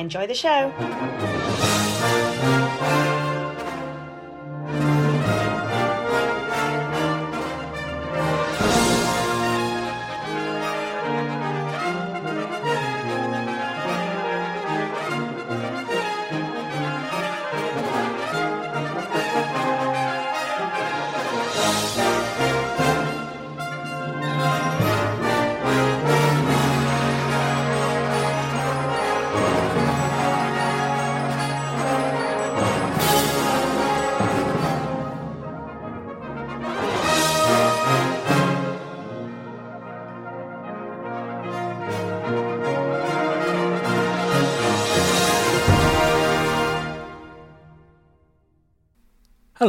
Enjoy the show.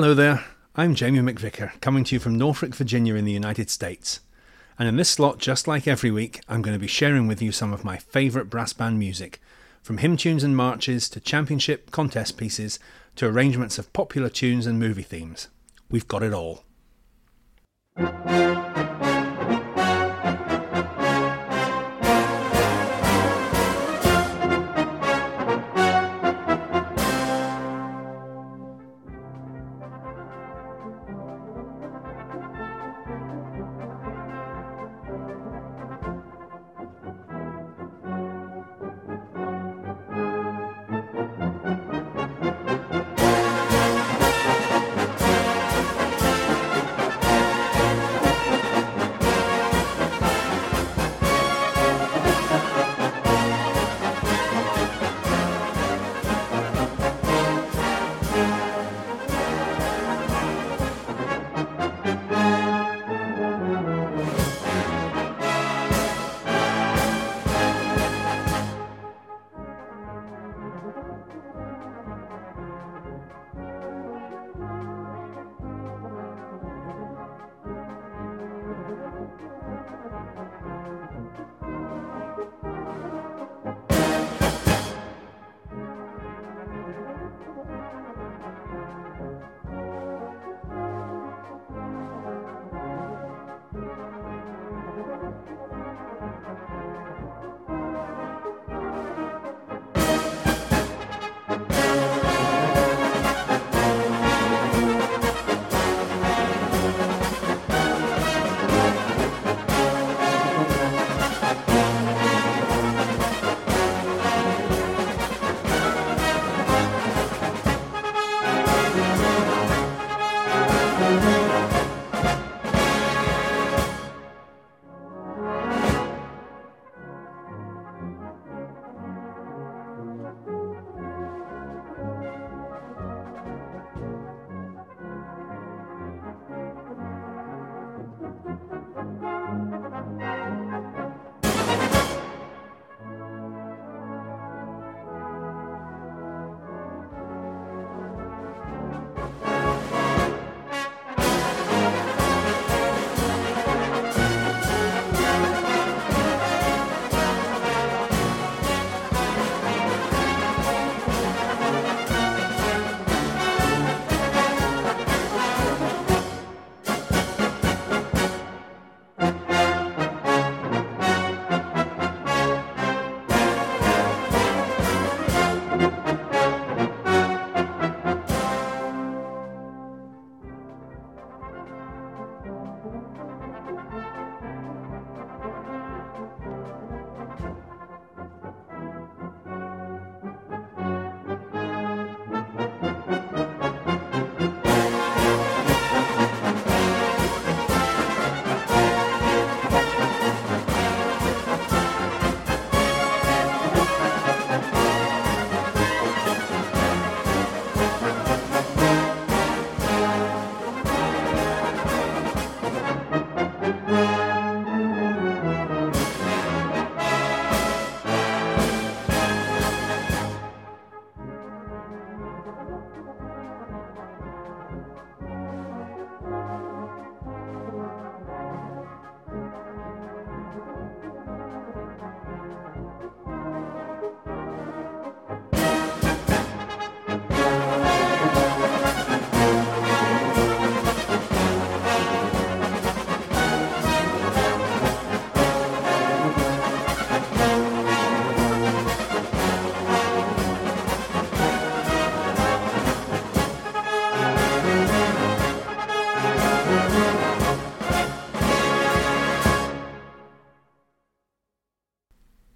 Hello there, I'm Jamie McVicar, coming to you from Norfolk, Virginia, in the United States. And in this slot, just like every week, I'm going to be sharing with you some of my favourite brass band music, from hymn tunes and marches to championship contest pieces to arrangements of popular tunes and movie themes. We've got it all.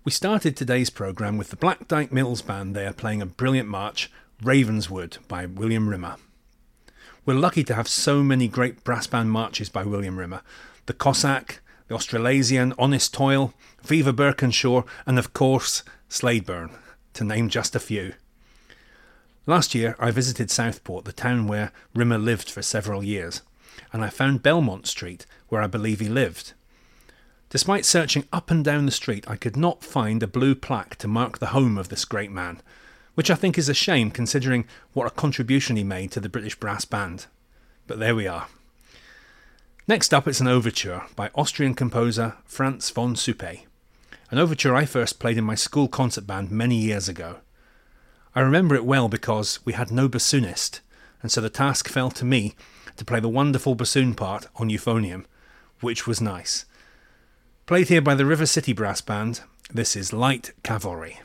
We started today's programme with the Black Dyke Mills Band there playing a brilliant march, Ravenswood by William Rimmer. We're lucky to have so many great brass band marches by William Rimmer the Cossack, the Australasian, Honest Toil, Viva Birkenshaw, and of course, Slaidburn, to name just a few. Last year, I visited Southport, the town where Rimmer lived for several years, and I found Belmont Street, where I believe he lived. Despite searching up and down the street, I could not find a blue plaque to mark the home of this great man, which I think is a shame considering what a contribution he made to the British brass band. But there we are. Next up, it's an overture by Austrian composer Franz von Suppe, an overture I first played in my school concert band many years ago. I remember it well because we had no bassoonist, and so the task fell to me to play the wonderful bassoon part on euphonium, which was nice. Played here by the River City Brass Band, this is Light Cavalry.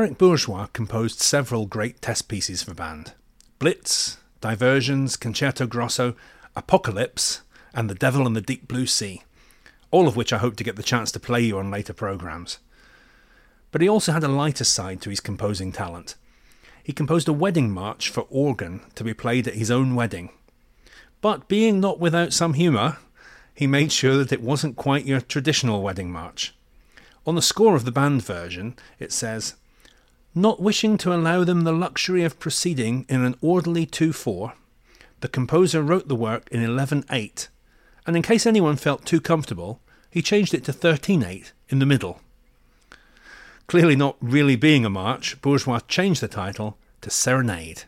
Derek Bourgeois composed several great test pieces for band Blitz, Diversions, Concerto Grosso, Apocalypse, and The Devil and the Deep Blue Sea, all of which I hope to get the chance to play you on later programmes. But he also had a lighter side to his composing talent. He composed a wedding march for organ to be played at his own wedding. But being not without some humour, he made sure that it wasn't quite your traditional wedding march. On the score of the band version, it says, Not wishing to allow them the luxury of proceeding in an orderly 2 4, the composer wrote the work in 11 8, and in case anyone felt too comfortable, he changed it to 13 8 in the middle. Clearly not really being a march, Bourgeois changed the title to Serenade.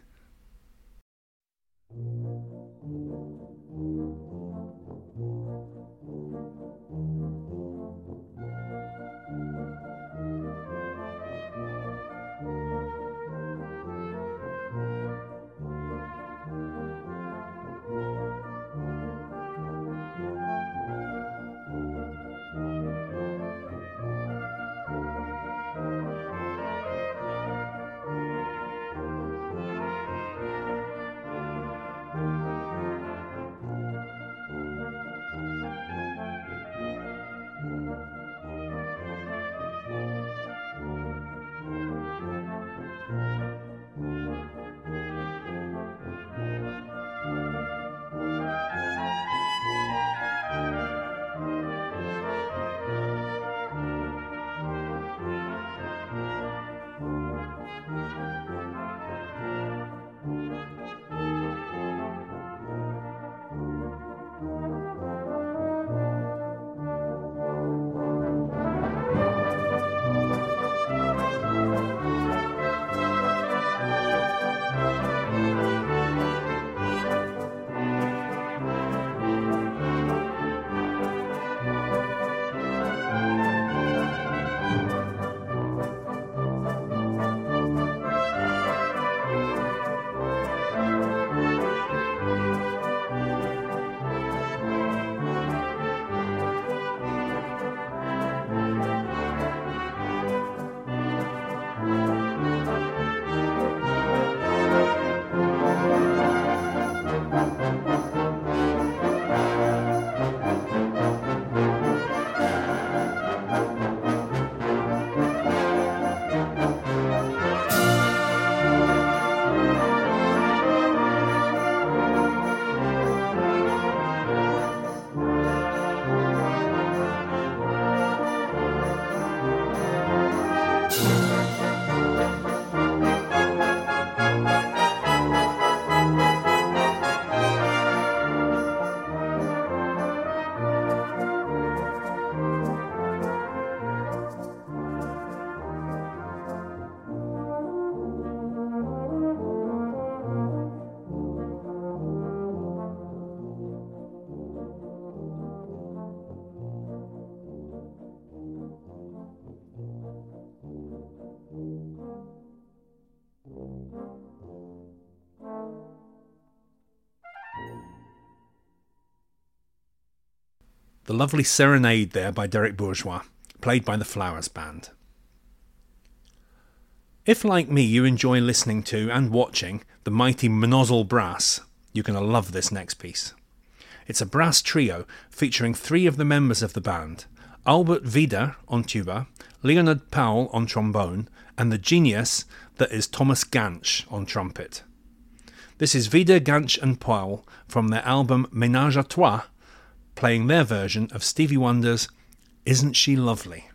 The lovely Serenade there by Derek Bourgeois, played by the Flowers Band. If, like me, you enjoy listening to and watching the mighty Mnozil Brass, you're going to love this next piece. It's a brass trio featuring three of the members of the band Albert Wieder on tuba, Leonhard Paul on trombone, and the genius that is Thomas Gansch on trumpet. This is Wieder, Gansch, and Paul from their album Ménage à Trois playing their version of Stevie Wonder's Isn't She Lovely?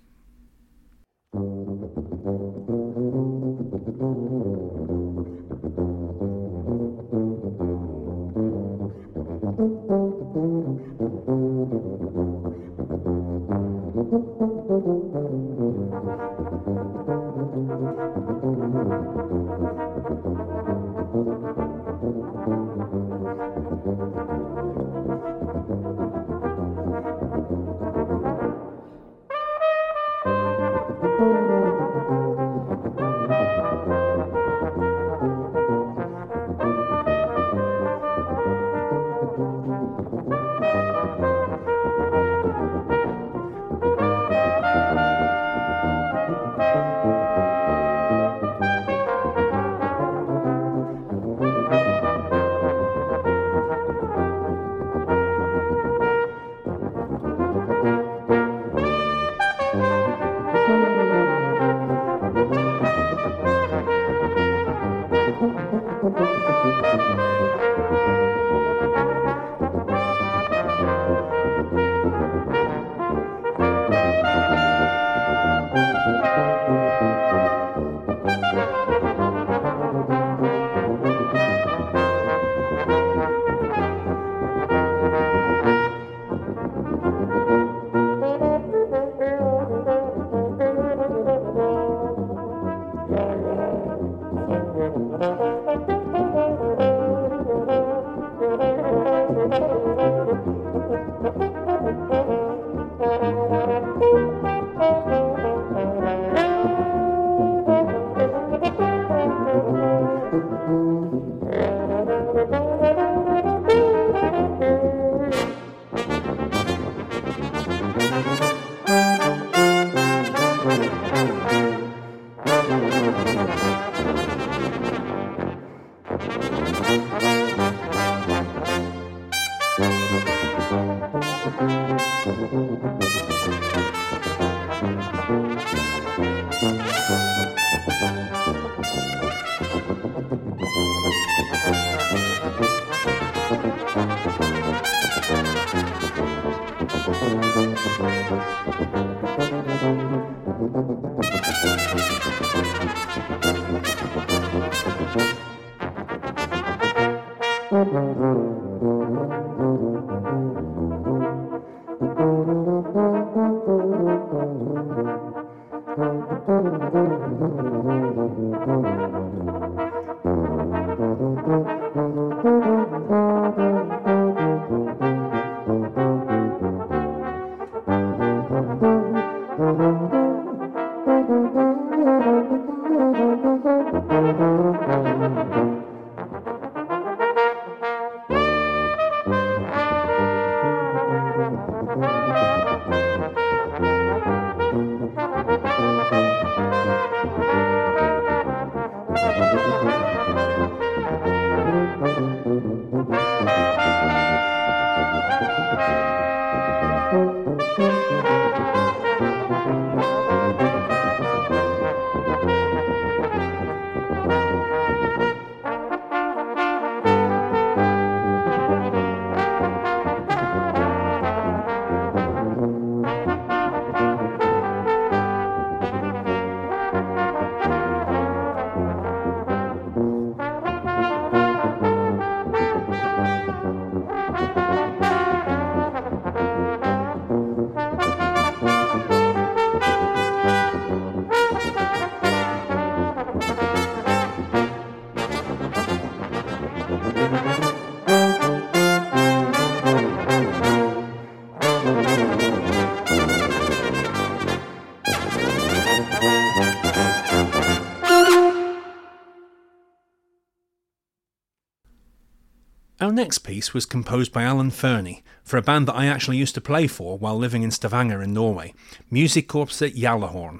Piece was composed by Alan Fernie for a band that I actually used to play for while living in Stavanger in Norway, Musikkorpset Gjallarhorn.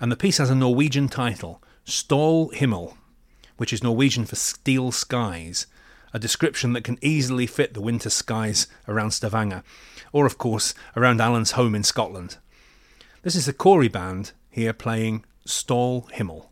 And the piece has a Norwegian title, Stål Himmel, which is Norwegian for steel skies, a description that can easily fit the winter skies around Stavanger, or of course around Alan's home in Scotland. This is the Cory band here playing Stål Himmel.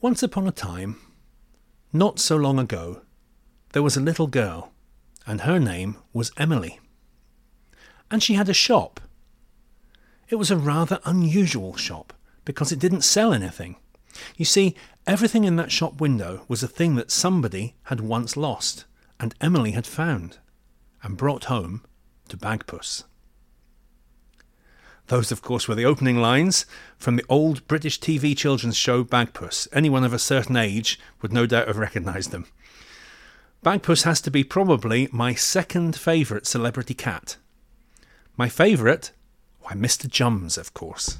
Once upon a time, not so long ago, there was a little girl, and her name was Emily. And she had a shop. It was a rather unusual shop because it didn't sell anything. You see, everything in that shop window was a thing that somebody had once lost, and Emily had found and brought home to Bagpuss. Those, of course, were the opening lines from the old British TV children's show Bagpuss. Anyone of a certain age would no doubt have recognised them. Bagpuss has to be probably my second favourite celebrity cat. My favourite? Why, Mr. Jums, of course.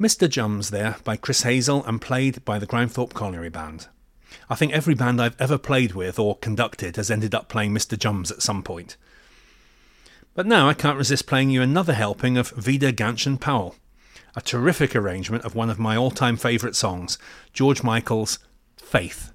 Mr. Jums there by Chris Hazell and played by the Grimethorpe Colliery Band. I think every band I've ever played with or conducted has ended up playing Mr. Jums at some point. But now I can't resist playing you another helping of Wieder Ganchen Paul, a terrific arrangement of one of my all time favourite songs, George Michael's Faith.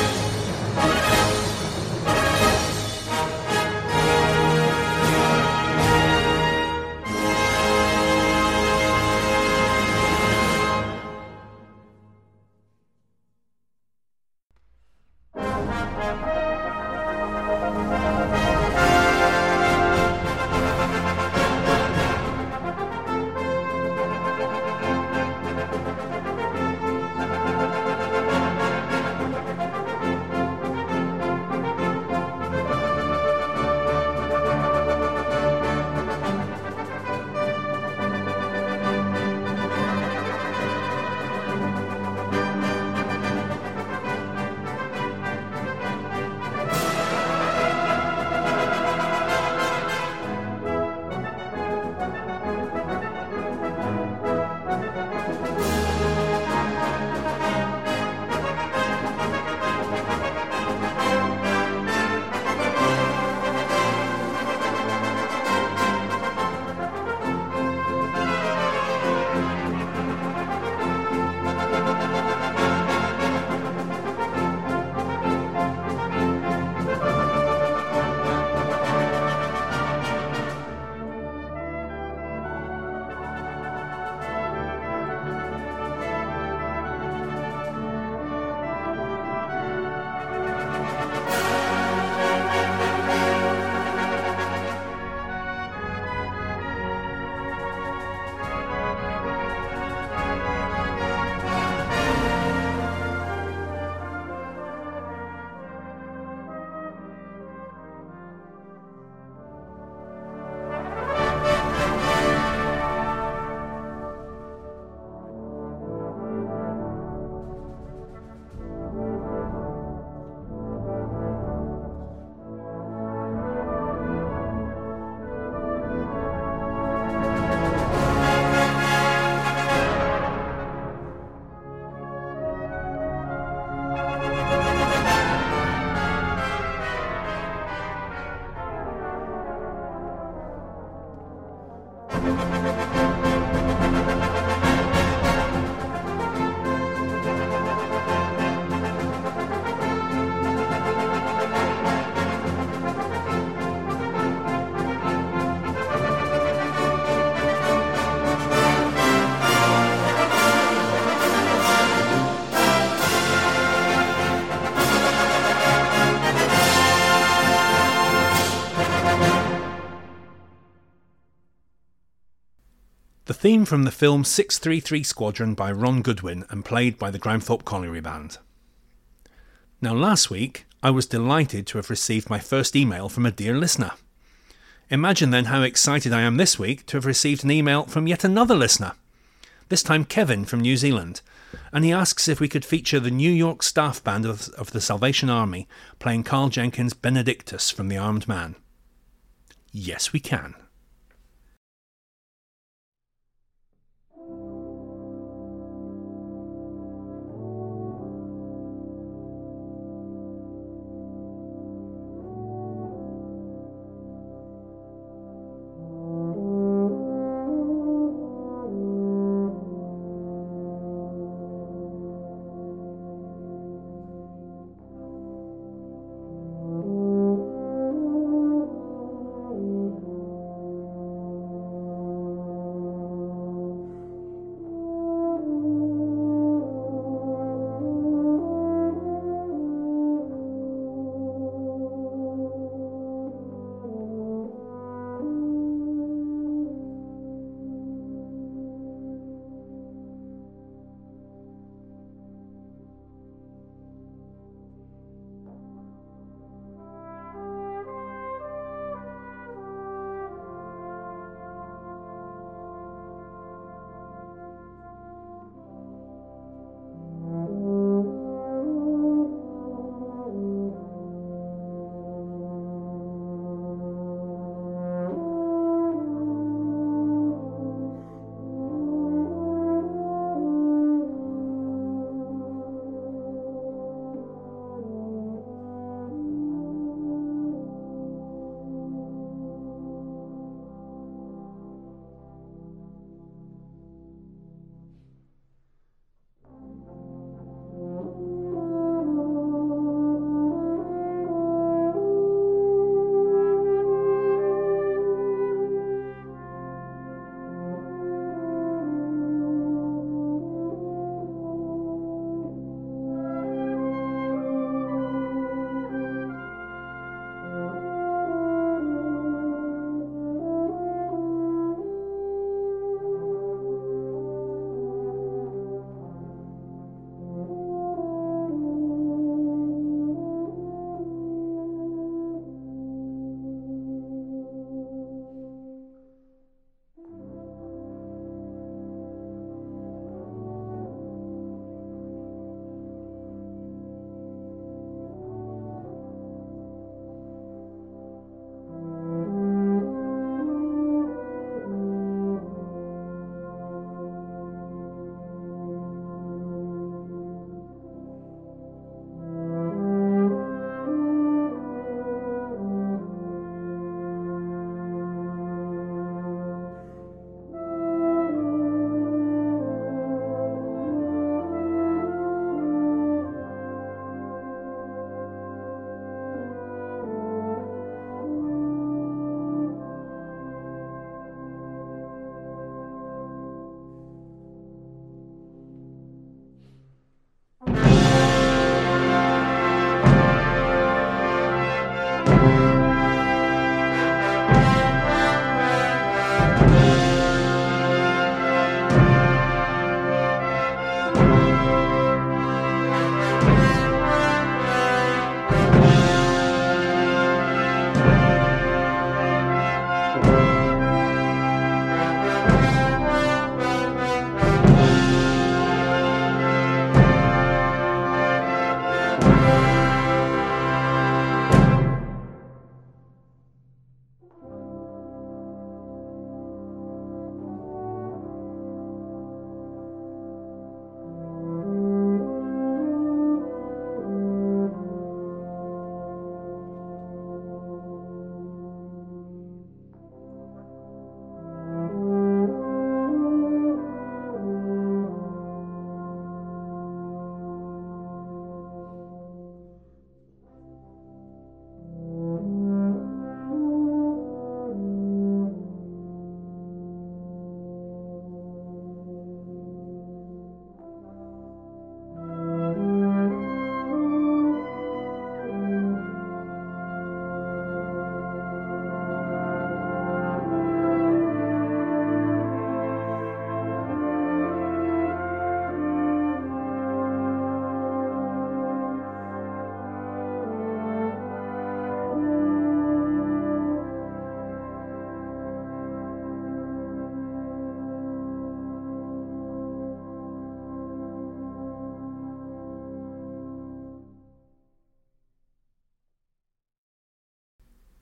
Theme from the film 633 Squadron by Ron Goodwin and played by the Grimethorpe Colliery Band. Now, last week, I was delighted to have received my first email from a dear listener. Imagine then how excited I am this week to have received an email from yet another listener, this time Kevin from New Zealand, and he asks if we could feature the New York staff band of, of the Salvation Army playing Karl Jenkins' Benedictus from The Armed Man. Yes, we can.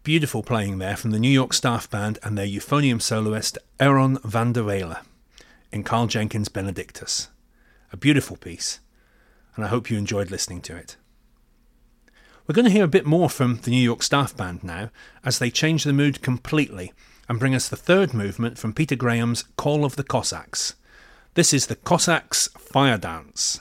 Beautiful playing there from the New York Staff Band and their euphonium soloist Aaron van der in Karl Jenkins' Benedictus. A beautiful piece, and I hope you enjoyed listening to it. We're going to hear a bit more from the New York Staff Band now as they change the mood completely and bring us the third movement from Peter Graham's Call of the Cossacks. This is the Cossacks' Fire Dance.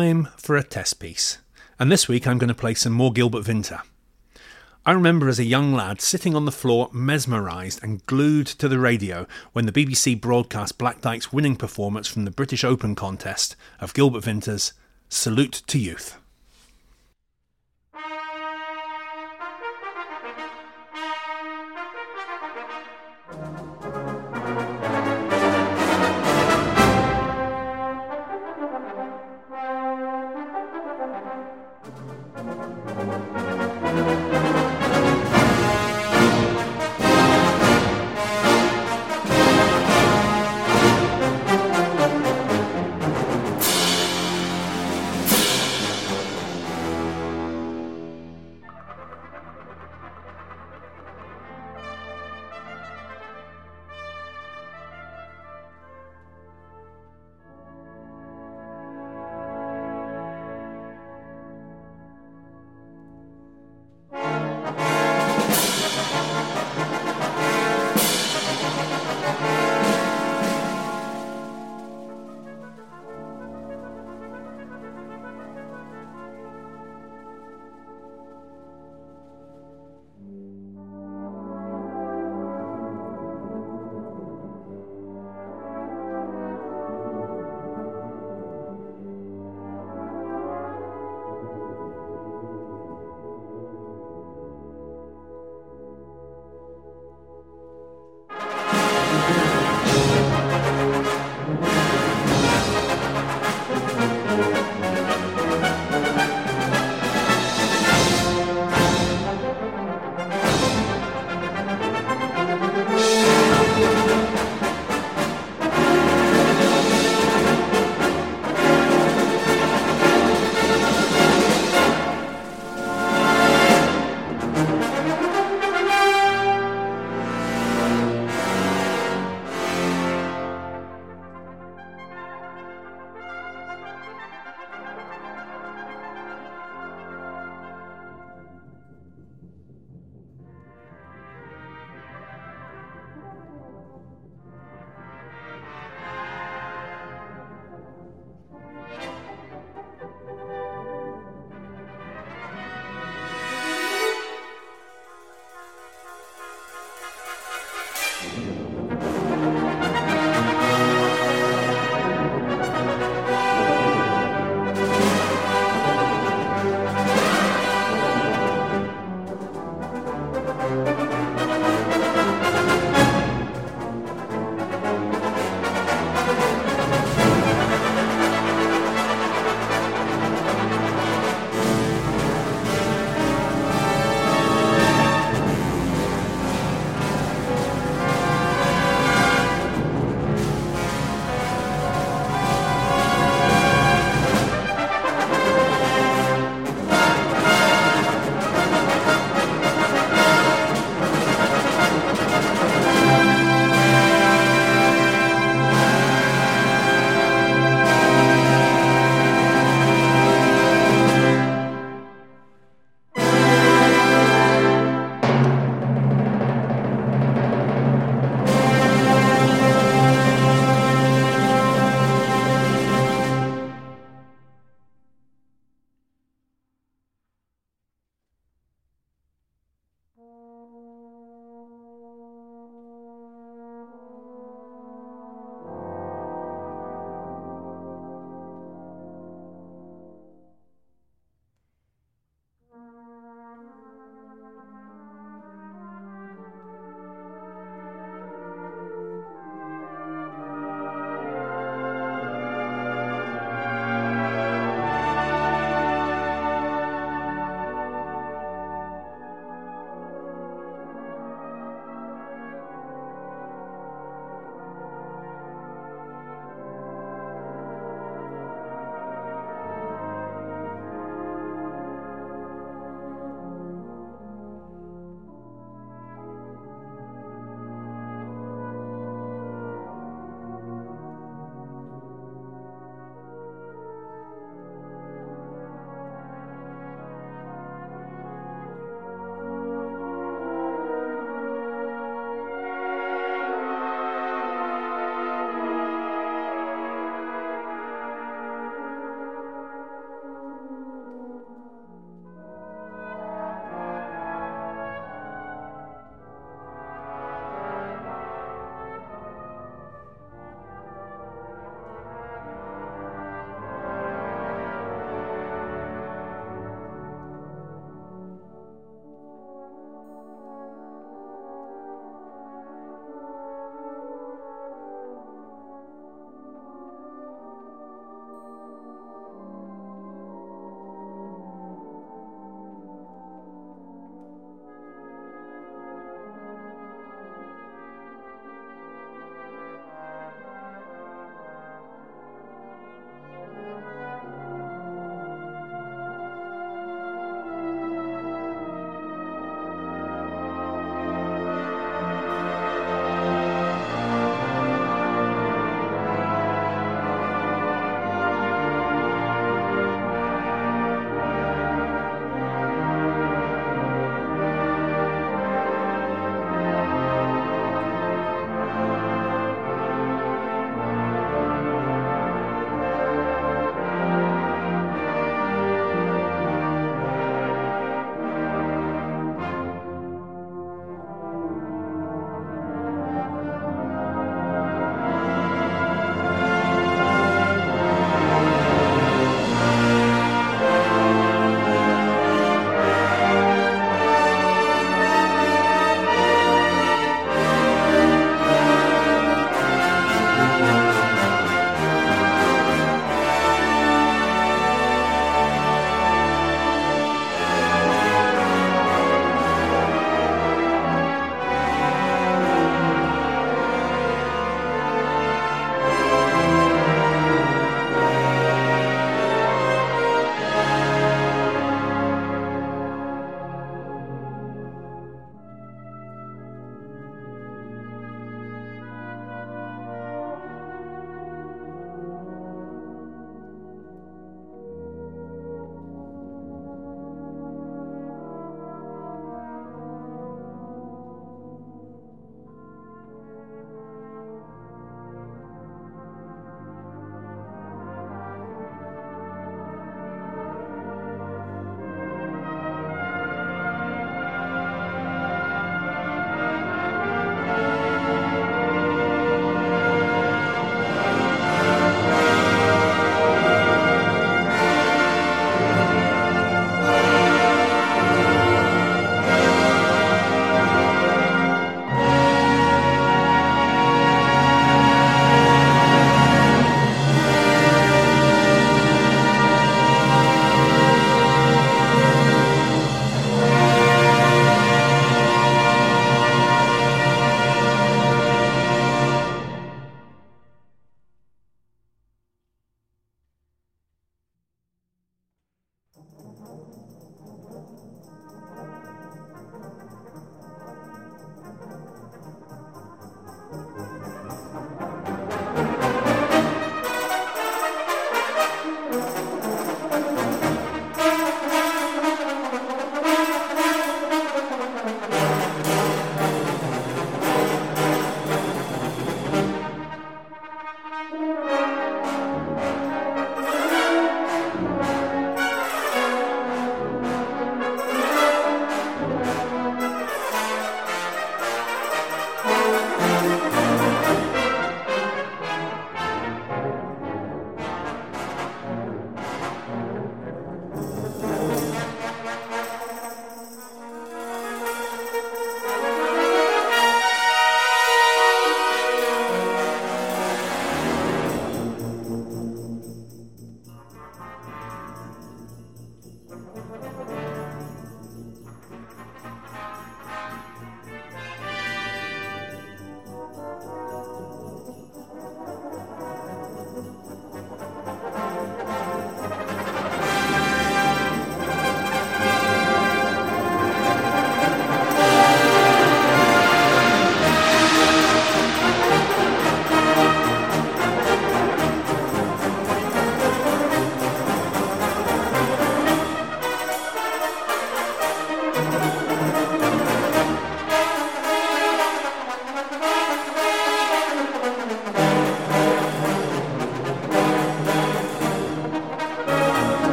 Time for a test piece. And this week I'm going to play some more Gilbert Vinter. I remember as a young lad sitting on the floor mesmerised and glued to the radio when the BBC broadcast Black Dyke's winning performance from the British Open contest of Gilbert Vinter's Salute to Youth.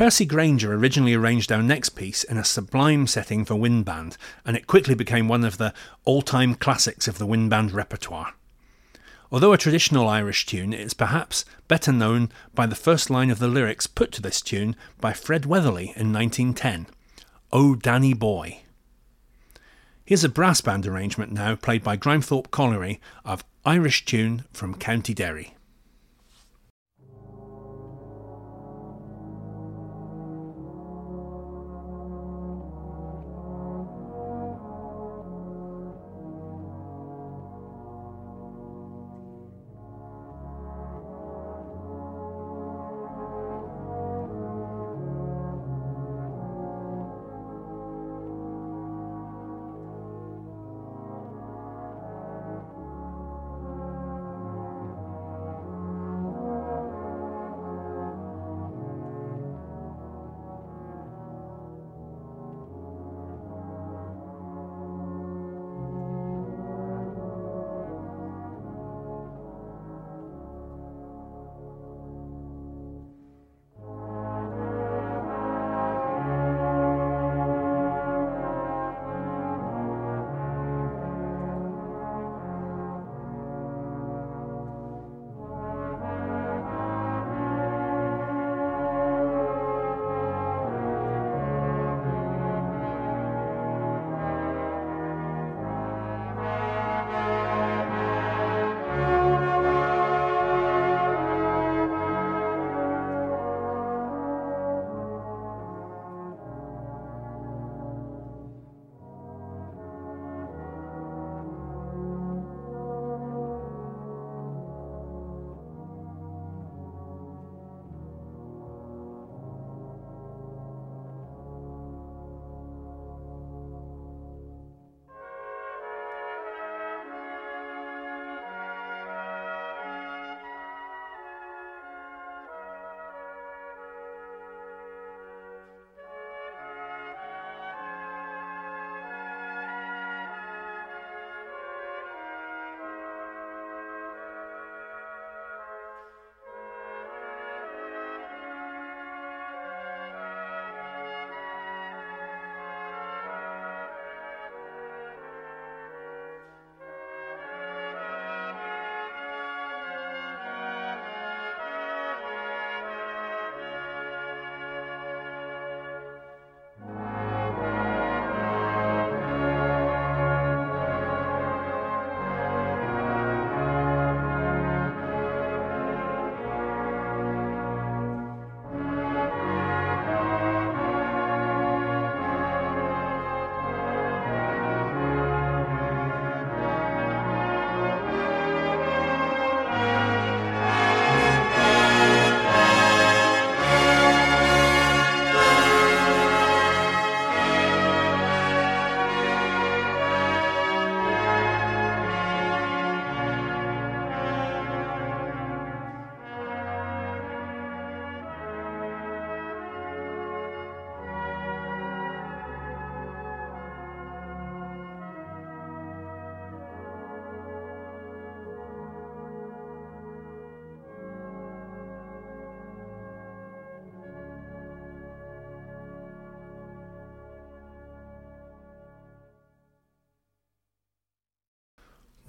Percy Grainger originally arranged our next piece in a sublime setting for wind band, and it quickly became one of the all time classics of the wind band repertoire. Although a traditional Irish tune, it is perhaps better known by the first line of the lyrics put to this tune by Fred Weatherly in 1910 Oh Danny Boy. Here's a brass band arrangement now played by Grimethorpe Colliery of Irish Tune from County Derry.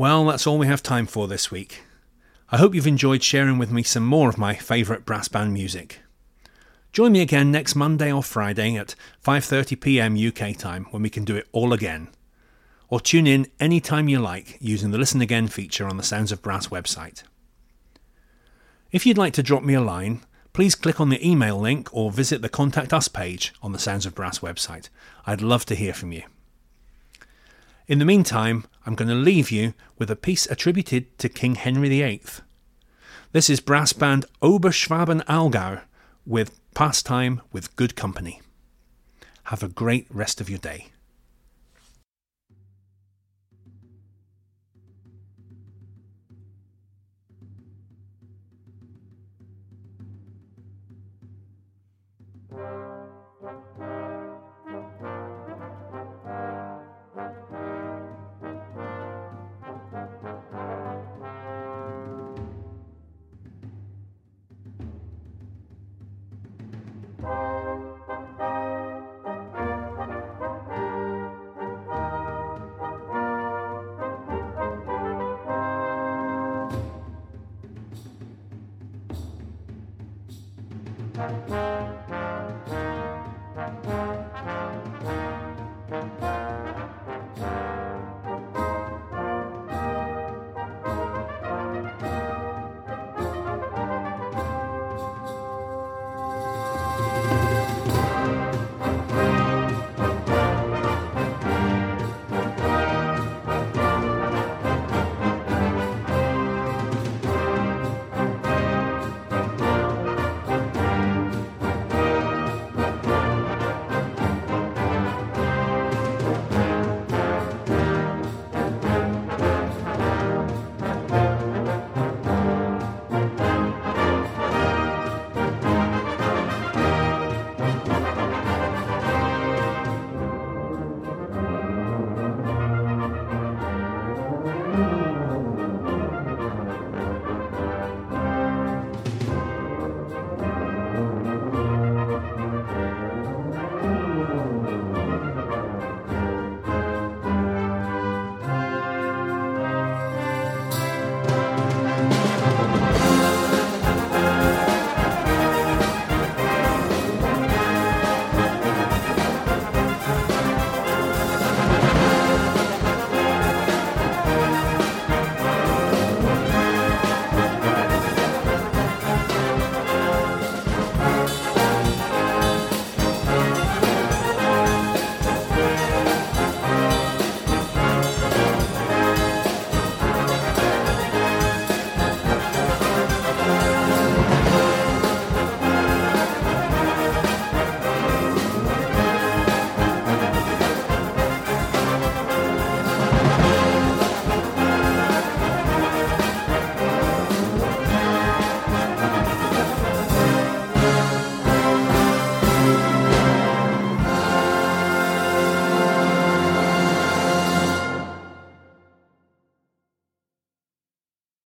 Well, that's all we have time for this week. I hope you've enjoyed sharing with me some more of my favourite brass band music. Join me again next Monday or Friday at 5:30 p.m. UK time when we can do it all again. Or tune in any time you like using the Listen Again feature on the Sounds of Brass website. If you'd like to drop me a line, please click on the email link or visit the Contact Us page on the Sounds of Brass website. I'd love to hear from you. In the meantime, I'm going to leave you with a piece attributed to King Henry VIII. This is brass band Oberschwaben Allgäu with Pastime with Good Company. Have a great rest of your day.